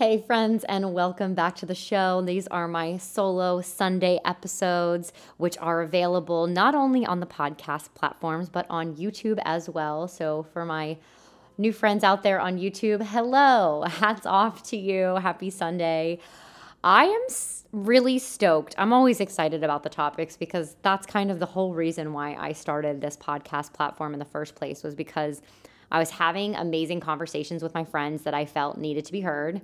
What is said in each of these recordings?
Hey, friends, and welcome back to the show. These are my solo Sunday episodes, which are available not only on the podcast platforms, but on YouTube as well. So, for my new friends out there on YouTube, hello, hats off to you. Happy Sunday. I am really stoked. I'm always excited about the topics because that's kind of the whole reason why I started this podcast platform in the first place, was because I was having amazing conversations with my friends that I felt needed to be heard.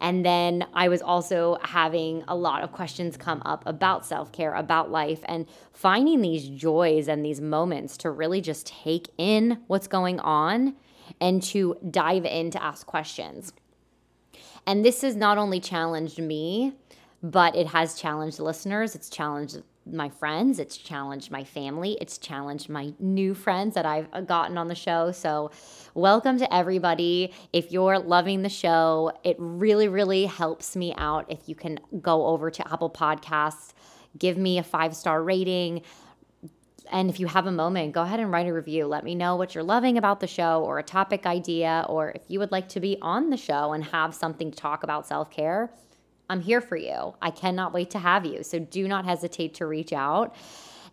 And then I was also having a lot of questions come up about self care, about life, and finding these joys and these moments to really just take in what's going on and to dive in to ask questions. And this has not only challenged me, but it has challenged listeners. It's challenged my friends, it's challenged my family, it's challenged my new friends that I've uh, gotten on the show. So, welcome to everybody. If you're loving the show, it really, really helps me out if you can go over to Apple Podcasts, give me a five star rating. And if you have a moment, go ahead and write a review. Let me know what you're loving about the show or a topic idea, or if you would like to be on the show and have something to talk about self care I'm here for you. I cannot wait to have you. So do not hesitate to reach out.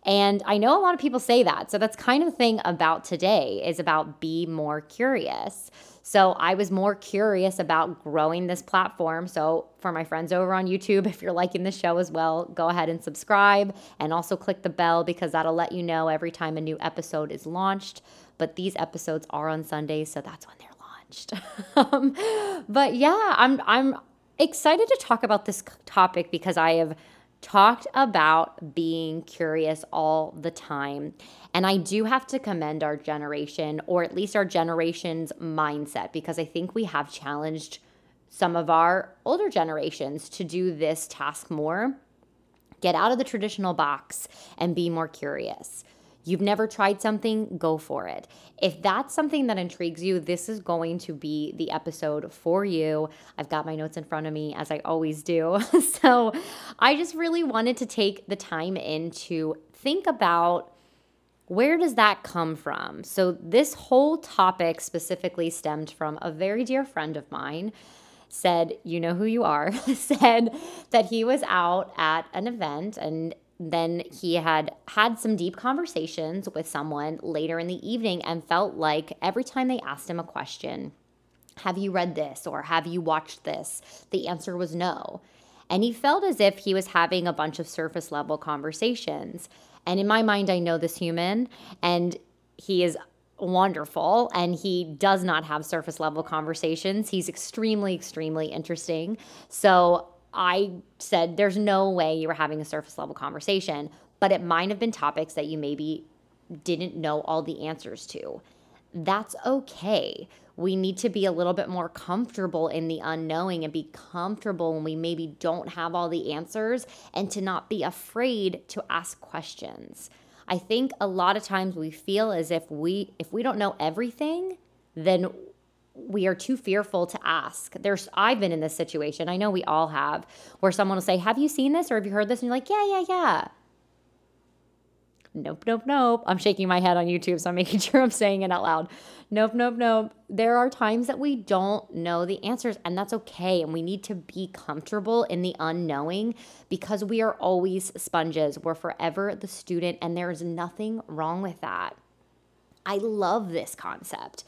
And I know a lot of people say that. So that's kind of the thing about today is about be more curious. So I was more curious about growing this platform. So for my friends over on YouTube, if you're liking the show as well, go ahead and subscribe and also click the bell because that'll let you know every time a new episode is launched. But these episodes are on Sundays, so that's when they're launched. um, but yeah, I'm I'm excited to talk about this topic because I have talked about being curious all the time. And I do have to commend our generation, or at least our generation's mindset, because I think we have challenged some of our older generations to do this task more. Get out of the traditional box and be more curious. You've never tried something, go for it. If that's something that intrigues you, this is going to be the episode for you. I've got my notes in front of me, as I always do. so I just really wanted to take the time in to think about where does that come from? So, this whole topic specifically stemmed from a very dear friend of mine said, you know who you are, said that he was out at an event and then he had had some deep conversations with someone later in the evening and felt like every time they asked him a question, have you read this or have you watched this? The answer was no. And he felt as if he was having a bunch of surface level conversations. And in my mind, I know this human and he is wonderful and he does not have surface level conversations. He's extremely, extremely interesting. So I said, there's no way you were having a surface level conversation, but it might have been topics that you maybe didn't know all the answers to. That's okay. We need to be a little bit more comfortable in the unknowing and be comfortable when we maybe don't have all the answers and to not be afraid to ask questions. I think a lot of times we feel as if we if we don't know everything, then we are too fearful to ask. There's I've been in this situation. I know we all have where someone will say, "Have you seen this or have you heard this?" and you're like, "Yeah, yeah, yeah." Nope, nope, nope. I'm shaking my head on YouTube, so I'm making sure I'm saying it out loud. Nope, nope, nope. There are times that we don't know the answers, and that's okay. And we need to be comfortable in the unknowing because we are always sponges. We're forever the student, and there's nothing wrong with that. I love this concept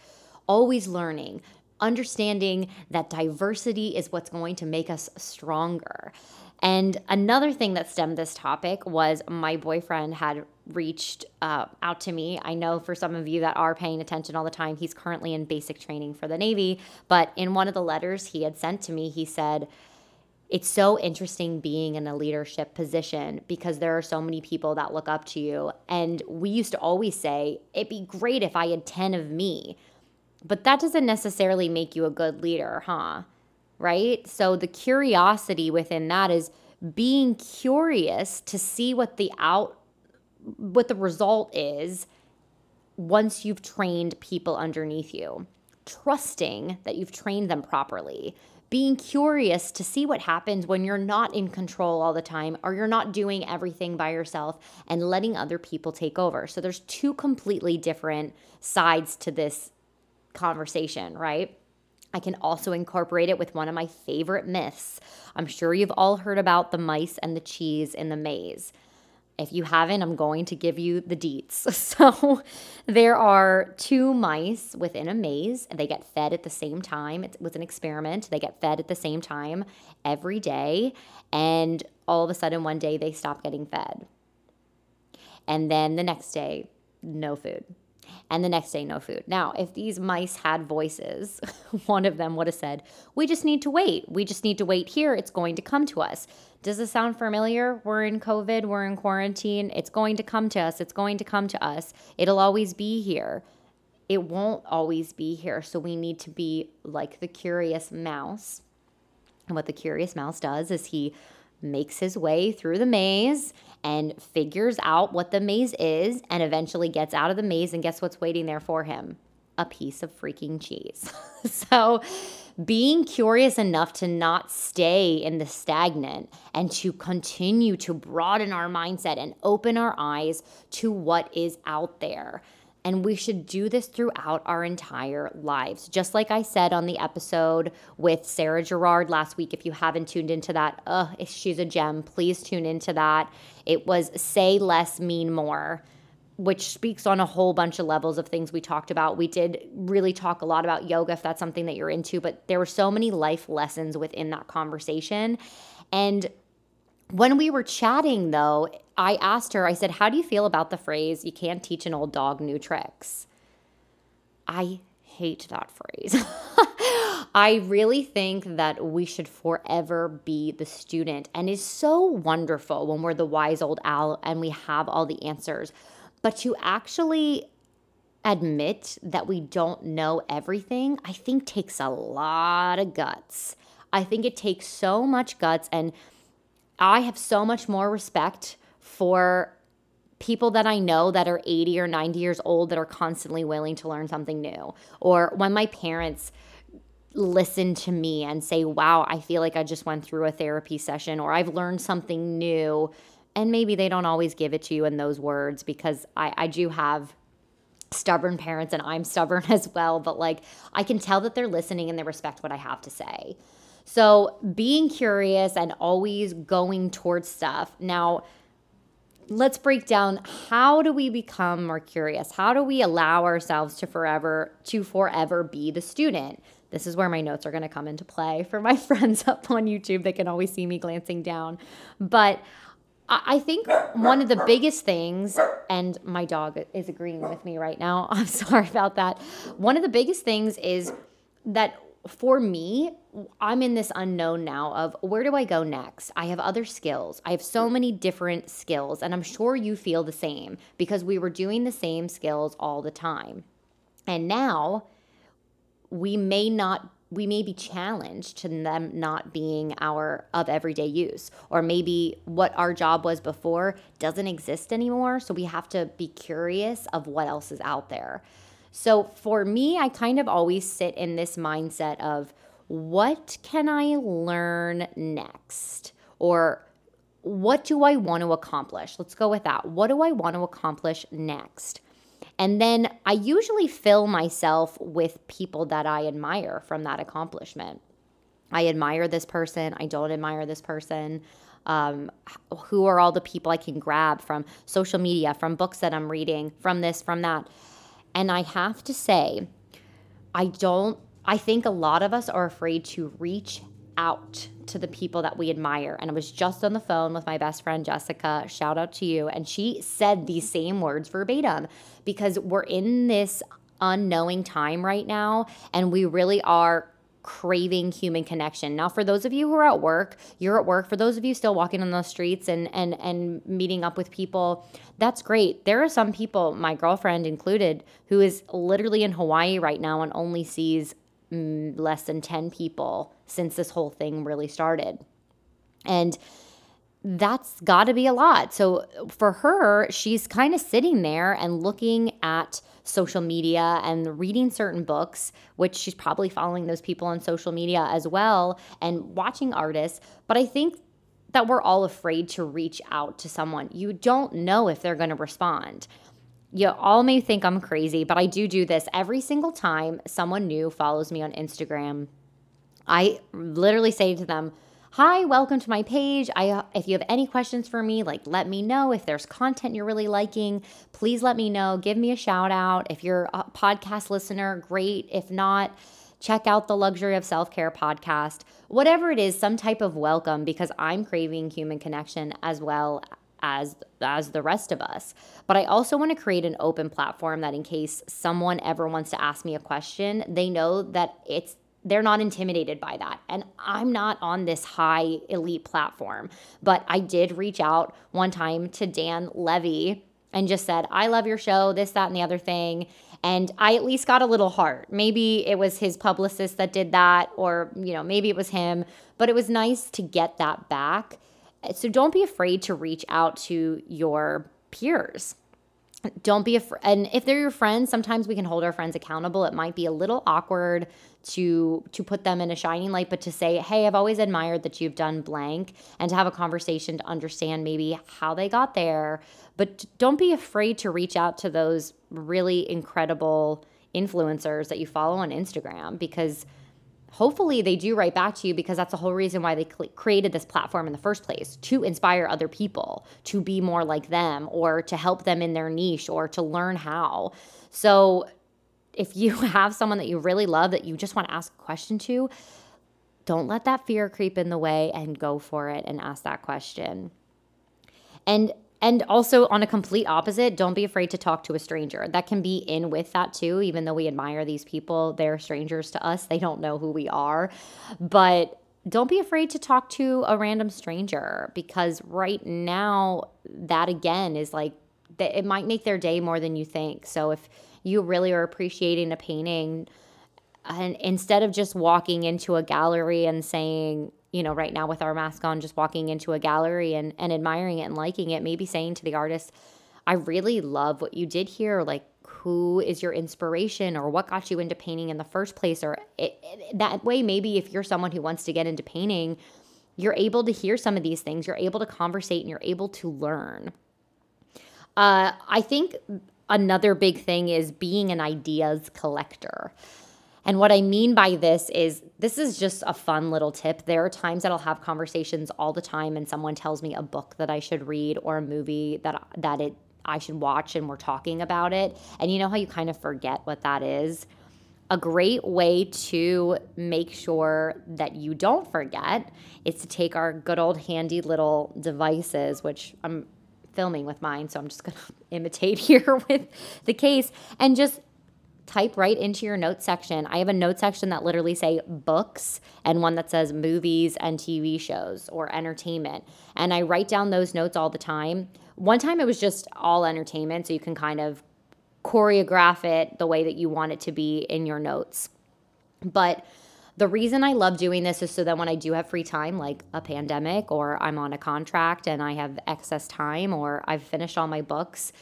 always learning, understanding that diversity is what's going to make us stronger. And another thing that stemmed this topic was my boyfriend had reached uh, out to me. I know for some of you that are paying attention all the time, he's currently in basic training for the Navy. But in one of the letters he had sent to me, he said, it's so interesting being in a leadership position because there are so many people that look up to you. And we used to always say, it'd be great if I had 10 of me. But that doesn't necessarily make you a good leader, huh? Right? So the curiosity within that is being curious to see what the out what the result is once you've trained people underneath you. Trusting that you've trained them properly being curious to see what happens when you're not in control all the time or you're not doing everything by yourself and letting other people take over. So there's two completely different sides to this conversation, right? I can also incorporate it with one of my favorite myths. I'm sure you've all heard about the mice and the cheese in the maze. If you haven't, I'm going to give you the deets. So there are two mice within a maze, and they get fed at the same time. It was an experiment. They get fed at the same time every day, and all of a sudden, one day, they stop getting fed. And then the next day, no food and the next day no food. Now, if these mice had voices, one of them would have said, We just need to wait. We just need to wait here. It's going to come to us. Does this sound familiar? We're in COVID, we're in quarantine. It's going to come to us. It's going to come to us. It'll always be here. It won't always be here. So we need to be like the curious mouse. And what the curious mouse does is he makes his way through the maze and figures out what the maze is and eventually gets out of the maze and guess what's waiting there for him? A piece of freaking cheese. so, being curious enough to not stay in the stagnant and to continue to broaden our mindset and open our eyes to what is out there. And we should do this throughout our entire lives. Just like I said on the episode with Sarah Gerard last week. If you haven't tuned into that, uh, she's a gem. Please tune into that. It was Say Less, Mean More, which speaks on a whole bunch of levels of things we talked about. We did really talk a lot about yoga if that's something that you're into, but there were so many life lessons within that conversation. And when we were chatting, though, I asked her, I said, How do you feel about the phrase, you can't teach an old dog new tricks? I hate that phrase. I really think that we should forever be the student. And it's so wonderful when we're the wise old owl and we have all the answers. But to actually admit that we don't know everything, I think takes a lot of guts. I think it takes so much guts and I have so much more respect for people that I know that are 80 or 90 years old that are constantly willing to learn something new. Or when my parents listen to me and say, wow, I feel like I just went through a therapy session or I've learned something new. And maybe they don't always give it to you in those words because I, I do have stubborn parents and I'm stubborn as well. But like, I can tell that they're listening and they respect what I have to say. So being curious and always going towards stuff. Now, let's break down how do we become more curious? How do we allow ourselves to forever to forever be the student? This is where my notes are going to come into play for my friends up on YouTube. They can always see me glancing down. But I think one of the biggest things, and my dog is agreeing with me right now. I'm sorry about that. One of the biggest things is that for me, I'm in this unknown now of where do I go next? I have other skills. I have so many different skills, and I'm sure you feel the same because we were doing the same skills all the time. And now we may not we may be challenged to them not being our of everyday use or maybe what our job was before doesn't exist anymore so we have to be curious of what else is out there so for me, I kind of always sit in this mindset of what can I learn next? Or what do I want to accomplish? Let's go with that. What do I want to accomplish next? And then I usually fill myself with people that I admire from that accomplishment. I admire this person. I don't admire this person. Um, who are all the people I can grab from social media, from books that I'm reading, from this, from that? And I have to say, I don't, I think a lot of us are afraid to reach out to the people that we admire. And I was just on the phone with my best friend, Jessica. Shout out to you. And she said these same words verbatim because we're in this unknowing time right now. And we really are craving human connection. Now for those of you who are at work, you're at work. For those of you still walking on the streets and and and meeting up with people, that's great. There are some people, my girlfriend included, who is literally in Hawaii right now and only sees less than 10 people since this whole thing really started. And that's got to be a lot. So for her, she's kind of sitting there and looking at social media and reading certain books, which she's probably following those people on social media as well and watching artists. But I think that we're all afraid to reach out to someone. You don't know if they're going to respond. You all may think I'm crazy, but I do do this every single time someone new follows me on Instagram. I literally say to them, hi, welcome to my page. I if you have any questions for me, like let me know. If there's content you're really liking, please let me know. Give me a shout out. If you're a podcast listener, great. If not, check out the Luxury of Self Care podcast. Whatever it is, some type of welcome because I'm craving human connection as well as as the rest of us. But I also want to create an open platform that in case someone ever wants to ask me a question, they know that it's they're not intimidated by that. And I'm not on this high elite platform, but I did reach out one time to Dan Levy and just said, I love your show, this, that, and the other thing. And I at least got a little heart. Maybe it was his publicist that did that, or, you know, maybe it was him, but it was nice to get that back. So don't be afraid to reach out to your peers. Don't be afraid and if they're your friends sometimes we can hold our friends accountable. It might be a little awkward to to put them in a shining light but to say hey i've always admired that you've done blank and to have a conversation to understand maybe how they got there. But don't be afraid to reach out to those really incredible influencers that you follow on instagram because hopefully they do write back to you because that's the whole reason why they created this platform in the first place to inspire other people to be more like them or to help them in their niche or to learn how so if you have someone that you really love that you just want to ask a question to, don't let that fear creep in the way and go for it and ask that question. And and also on a complete opposite, don't be afraid to talk to a stranger. That can be in with that too, even though we admire these people, they're strangers to us. They don't know who we are. But don't be afraid to talk to a random stranger because right now that again is like it might make their day more than you think. So if you really are appreciating a painting and instead of just walking into a gallery and saying you know right now with our mask on just walking into a gallery and, and admiring it and liking it maybe saying to the artist i really love what you did here like who is your inspiration or what got you into painting in the first place or it, it, that way maybe if you're someone who wants to get into painting you're able to hear some of these things you're able to conversate and you're able to learn uh, i think another big thing is being an ideas collector. And what I mean by this is this is just a fun little tip. There are times that I'll have conversations all the time and someone tells me a book that I should read or a movie that that it I should watch and we're talking about it. And you know how you kind of forget what that is? A great way to make sure that you don't forget is to take our good old handy little devices, which I'm filming with mine, so I'm just going to imitate here with the case and just type right into your notes section. I have a note section that literally say books and one that says movies and TV shows or entertainment. And I write down those notes all the time. One time it was just all entertainment, so you can kind of choreograph it the way that you want it to be in your notes. But the reason I love doing this is so that when I do have free time, like a pandemic, or I'm on a contract and I have excess time, or I've finished all my books,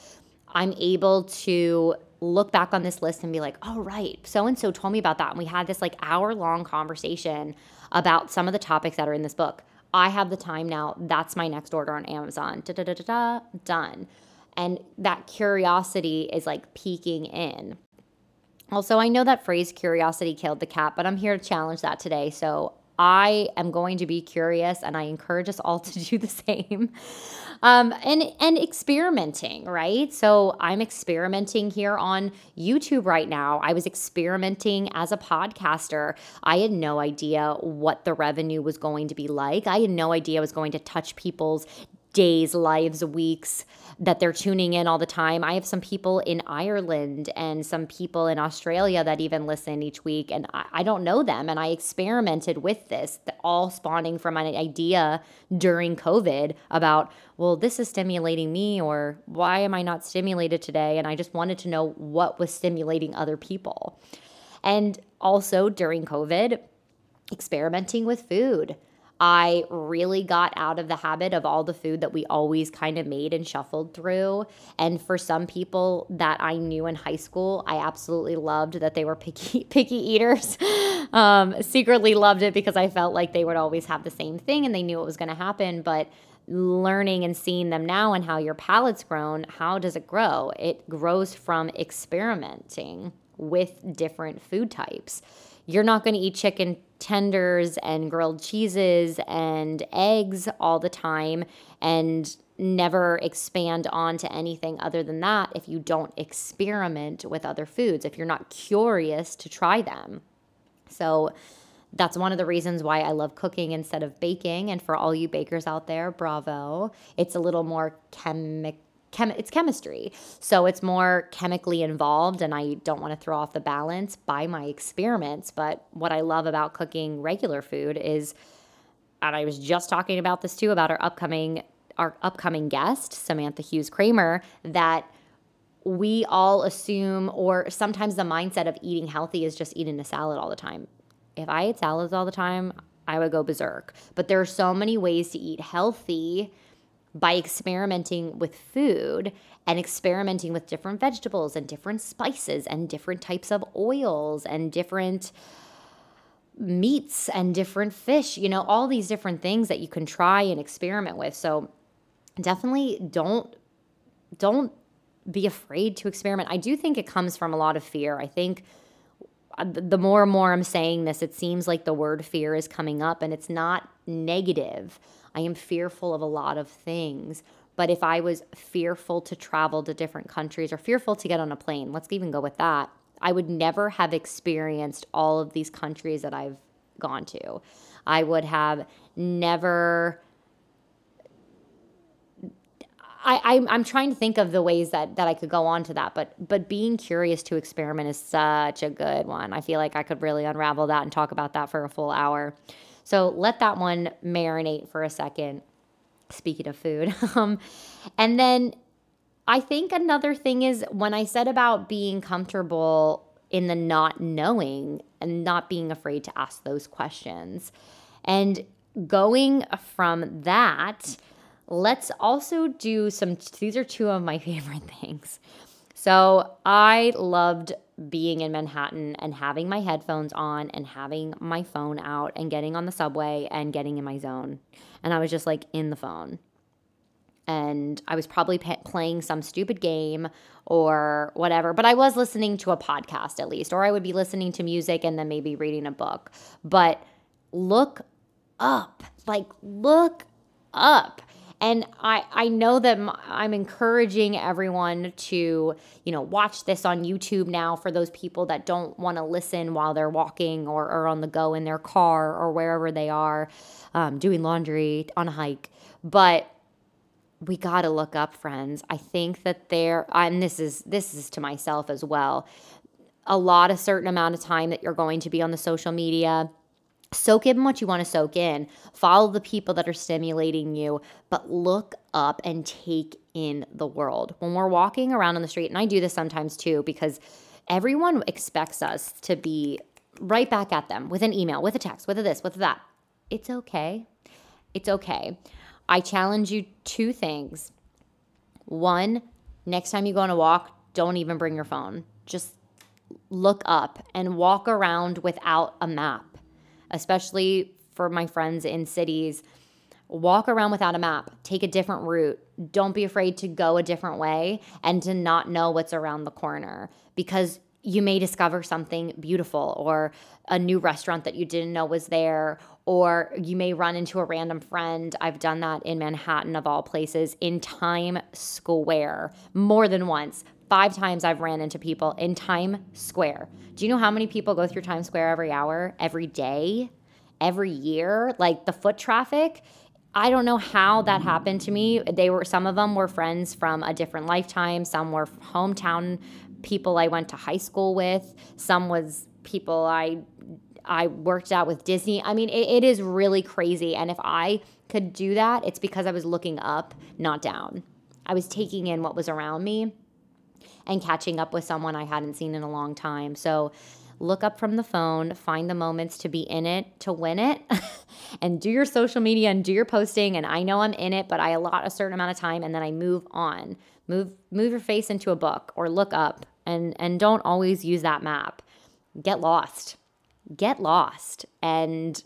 I'm able to look back on this list and be like, oh, right, so and so told me about that. And we had this like hour long conversation about some of the topics that are in this book. I have the time now. That's my next order on Amazon. Da da da da da, done. And that curiosity is like peeking in. Also, I know that phrase curiosity killed the cat, but I'm here to challenge that today. So I am going to be curious and I encourage us all to do the same. Um, and and experimenting, right? So I'm experimenting here on YouTube right now. I was experimenting as a podcaster. I had no idea what the revenue was going to be like. I had no idea I was going to touch people's days, lives, weeks that they're tuning in all the time. I have some people in Ireland and some people in Australia that even listen each week, and I, I don't know them. And I experimented with this, all spawning from an idea during COVID about, well, this is stimulating me, or why am I not stimulated today? And I just wanted to know what was stimulating other people. And also during COVID, experimenting with food. I really got out of the habit of all the food that we always kind of made and shuffled through. And for some people that I knew in high school, I absolutely loved that they were picky picky eaters. um, secretly loved it because I felt like they would always have the same thing and they knew it was going to happen. But learning and seeing them now and how your palate's grown, how does it grow? It grows from experimenting with different food types. You're not going to eat chicken tenders and grilled cheeses and eggs all the time and never expand on to anything other than that if you don't experiment with other foods, if you're not curious to try them. So, that's one of the reasons why I love cooking instead of baking. And for all you bakers out there, bravo. It's a little more chemical chem- it's chemistry. So it's more chemically involved, and I don't want to throw off the balance by my experiments. But what I love about cooking regular food is, and I was just talking about this too about our upcoming our upcoming guest Samantha Hughes Kramer that we all assume, or sometimes the mindset of eating healthy is just eating a salad all the time. If I ate salads all the time, I would go berserk. But there are so many ways to eat healthy by experimenting with food and experimenting with different vegetables and different spices and different types of oils and different meats and different fish, you know, all these different things that you can try and experiment with. So definitely don't don't be afraid to experiment. I do think it comes from a lot of fear. I think uh, the more and more I'm saying this, it seems like the word fear is coming up and it's not negative. I am fearful of a lot of things. But if I was fearful to travel to different countries or fearful to get on a plane, let's even go with that, I would never have experienced all of these countries that I've gone to. I would have never. I, I'm, I'm trying to think of the ways that, that I could go on to that, but but being curious to experiment is such a good one. I feel like I could really unravel that and talk about that for a full hour. So let that one marinate for a second. Speaking of food. um, and then I think another thing is when I said about being comfortable in the not knowing and not being afraid to ask those questions. And going from that, let's also do some, these are two of my favorite things. So I loved being in Manhattan and having my headphones on and having my phone out and getting on the subway and getting in my zone. And I was just like in the phone. And I was probably playing some stupid game or whatever, but I was listening to a podcast at least, or I would be listening to music and then maybe reading a book. But look up, like, look up and I, I know that I'm encouraging everyone to, you know, watch this on YouTube now for those people that don't want to listen while they're walking or, or on the go in their car or wherever they are um, doing laundry on a hike. But we got to look up friends i think that there and this is this is to myself as well a lot a certain amount of time that you're going to be on the social media soak in what you want to soak in. Follow the people that are stimulating you but look up and take in the world. When we're walking around on the street and i do this sometimes too because everyone expects us to be right back at them with an email with a text with a this with a that. It's okay. It's okay. I challenge you two things. One next time you go on a walk don't even bring your phone. Just look up and walk around without a map especially for my friends in cities. Walk around without a map, take a different route. Don't be afraid to go a different way and to not know what's around the corner because you may discover something beautiful or a new restaurant that you didn't know was there or you may run into a random friend. I've done that in Manhattan, of all places, in Times Square more than once. Five times I've ran into people in Times Square. Do you know how many people go through Times Square every hour, every day, every year? Like the foot traffic. I don't know how that happened to me. They were some of them were friends from a different lifetime. Some were hometown people I went to high school with. Some was people I I worked out with Disney. I mean, it, it is really crazy. And if I could do that, it's because I was looking up, not down. I was taking in what was around me and catching up with someone I hadn't seen in a long time. So look up from the phone, find the moments to be in it, to win it, and do your social media and do your posting. And I know I'm in it, but I allot a certain amount of time and then I move on. Move move your face into a book or look up and and don't always use that map. Get lost get lost and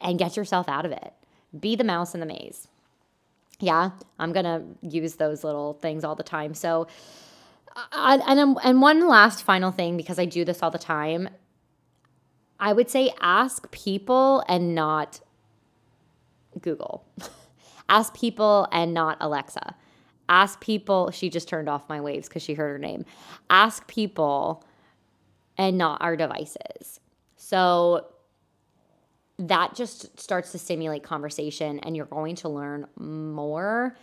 and get yourself out of it. Be the mouse in the maze. Yeah, I'm going to use those little things all the time. So I, and and one last final thing because I do this all the time. I would say ask people and not Google. ask people and not Alexa. Ask people, she just turned off my waves because she heard her name. Ask people and not our devices. So that just starts to stimulate conversation and you're going to learn more.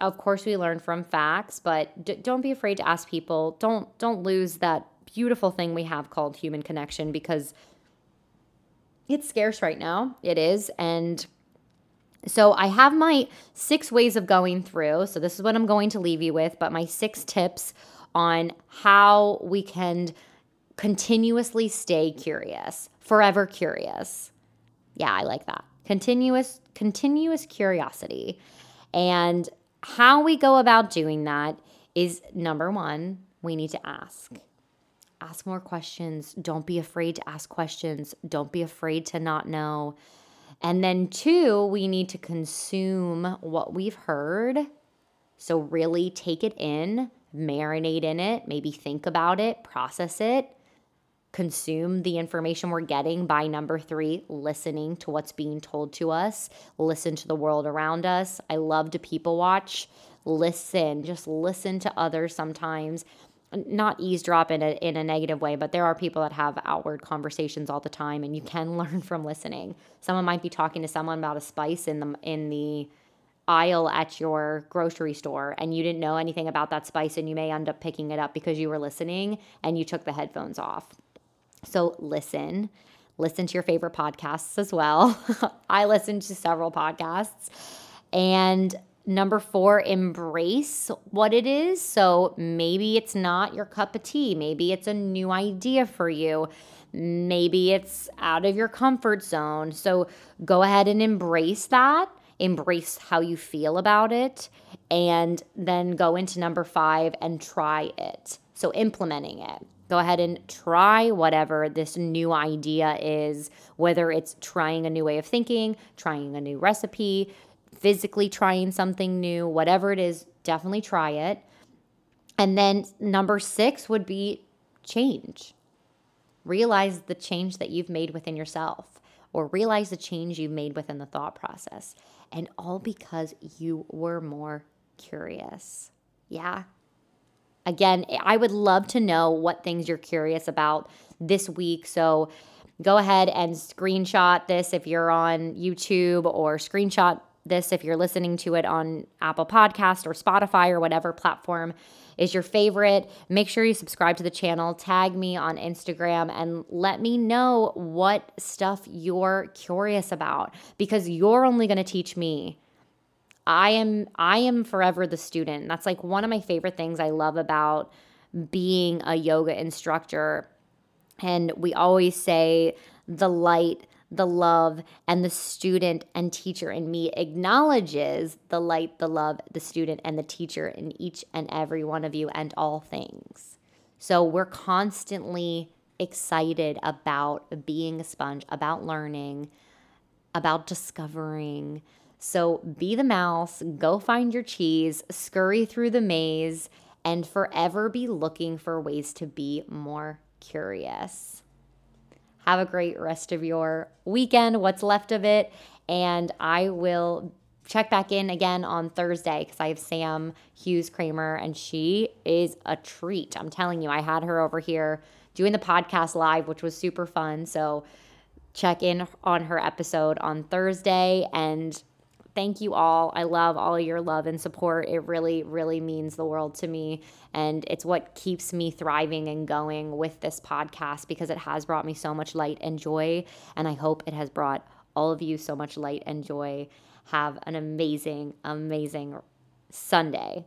Of course we learn from facts, but d- don't be afraid to ask people. Don't don't lose that beautiful thing we have called human connection because it's scarce right now. It is and so I have my six ways of going through. So this is what I'm going to leave you with, but my six tips on how we can continuously stay curious, forever curious. Yeah, I like that. Continuous continuous curiosity. And how we go about doing that is number 1, we need to ask. Ask more questions. Don't be afraid to ask questions. Don't be afraid to not know. And then two, we need to consume what we've heard. So really take it in, marinate in it, maybe think about it, process it, consume the information we're getting by number three, listening to what's being told to us, listen to the world around us. I love to people watch, listen, just listen to others sometimes. Not eavesdrop in a, in a negative way, but there are people that have outward conversations all the time, and you can learn from listening. Someone might be talking to someone about a spice in the in the aisle at your grocery store and you didn't know anything about that spice and you may end up picking it up because you were listening and you took the headphones off. So listen, listen to your favorite podcasts as well. I listen to several podcasts. And number four, embrace what it is. So maybe it's not your cup of tea. Maybe it's a new idea for you. Maybe it's out of your comfort zone. So go ahead and embrace that. Embrace how you feel about it. And then go into number five and try it. So implementing it. Go ahead and try whatever this new idea is, whether it's trying a new way of thinking, trying a new recipe, physically trying something new, whatever it is, definitely try it. And then number six would be change. Realize the change that you've made within yourself, or realize the change you've made within the thought process. And all because you were more curious. Yeah, Again, I would love to know what things you're curious about this week. So go ahead and screenshot this if you're on YouTube or screenshot this if you're listening to it on Apple Podcast or Spotify or whatever platform is your favorite. Make sure you subscribe to the channel, tag me on Instagram, and let me know what stuff you're curious about because you're only going to teach me I am I am forever the student. That's like one of my favorite things I love about being a yoga instructor. And we always say the light, the love, and the student and teacher in me acknowledges the light, the love, the student, and the teacher in each and every one of you and all things. So we're constantly excited about being a sponge, about learning, about discovering so be the mouse, go find your cheese, scurry through the maze, and forever be looking for ways to be more curious. Have a great rest of your weekend, what's left of it. And I will check back in again on Thursday because I have Sam Hughes Kramer and she is a treat. I'm telling you, I had her over here doing the podcast live, which was super fun. So check in on her episode on Thursday and thank you all. I love all your love and support. It really, really means the world to me. And it's what keeps me thriving and going with this podcast because it has brought me so much light and joy. And I hope it has brought all of you so much light and joy. Have an amazing, amazing Sunday.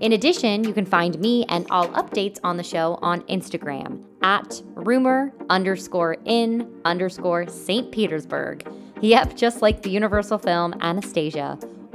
In addition, you can find me and all updates on the show on Instagram at rumor underscore in underscore St. Petersburg. Yep, just like the Universal film Anastasia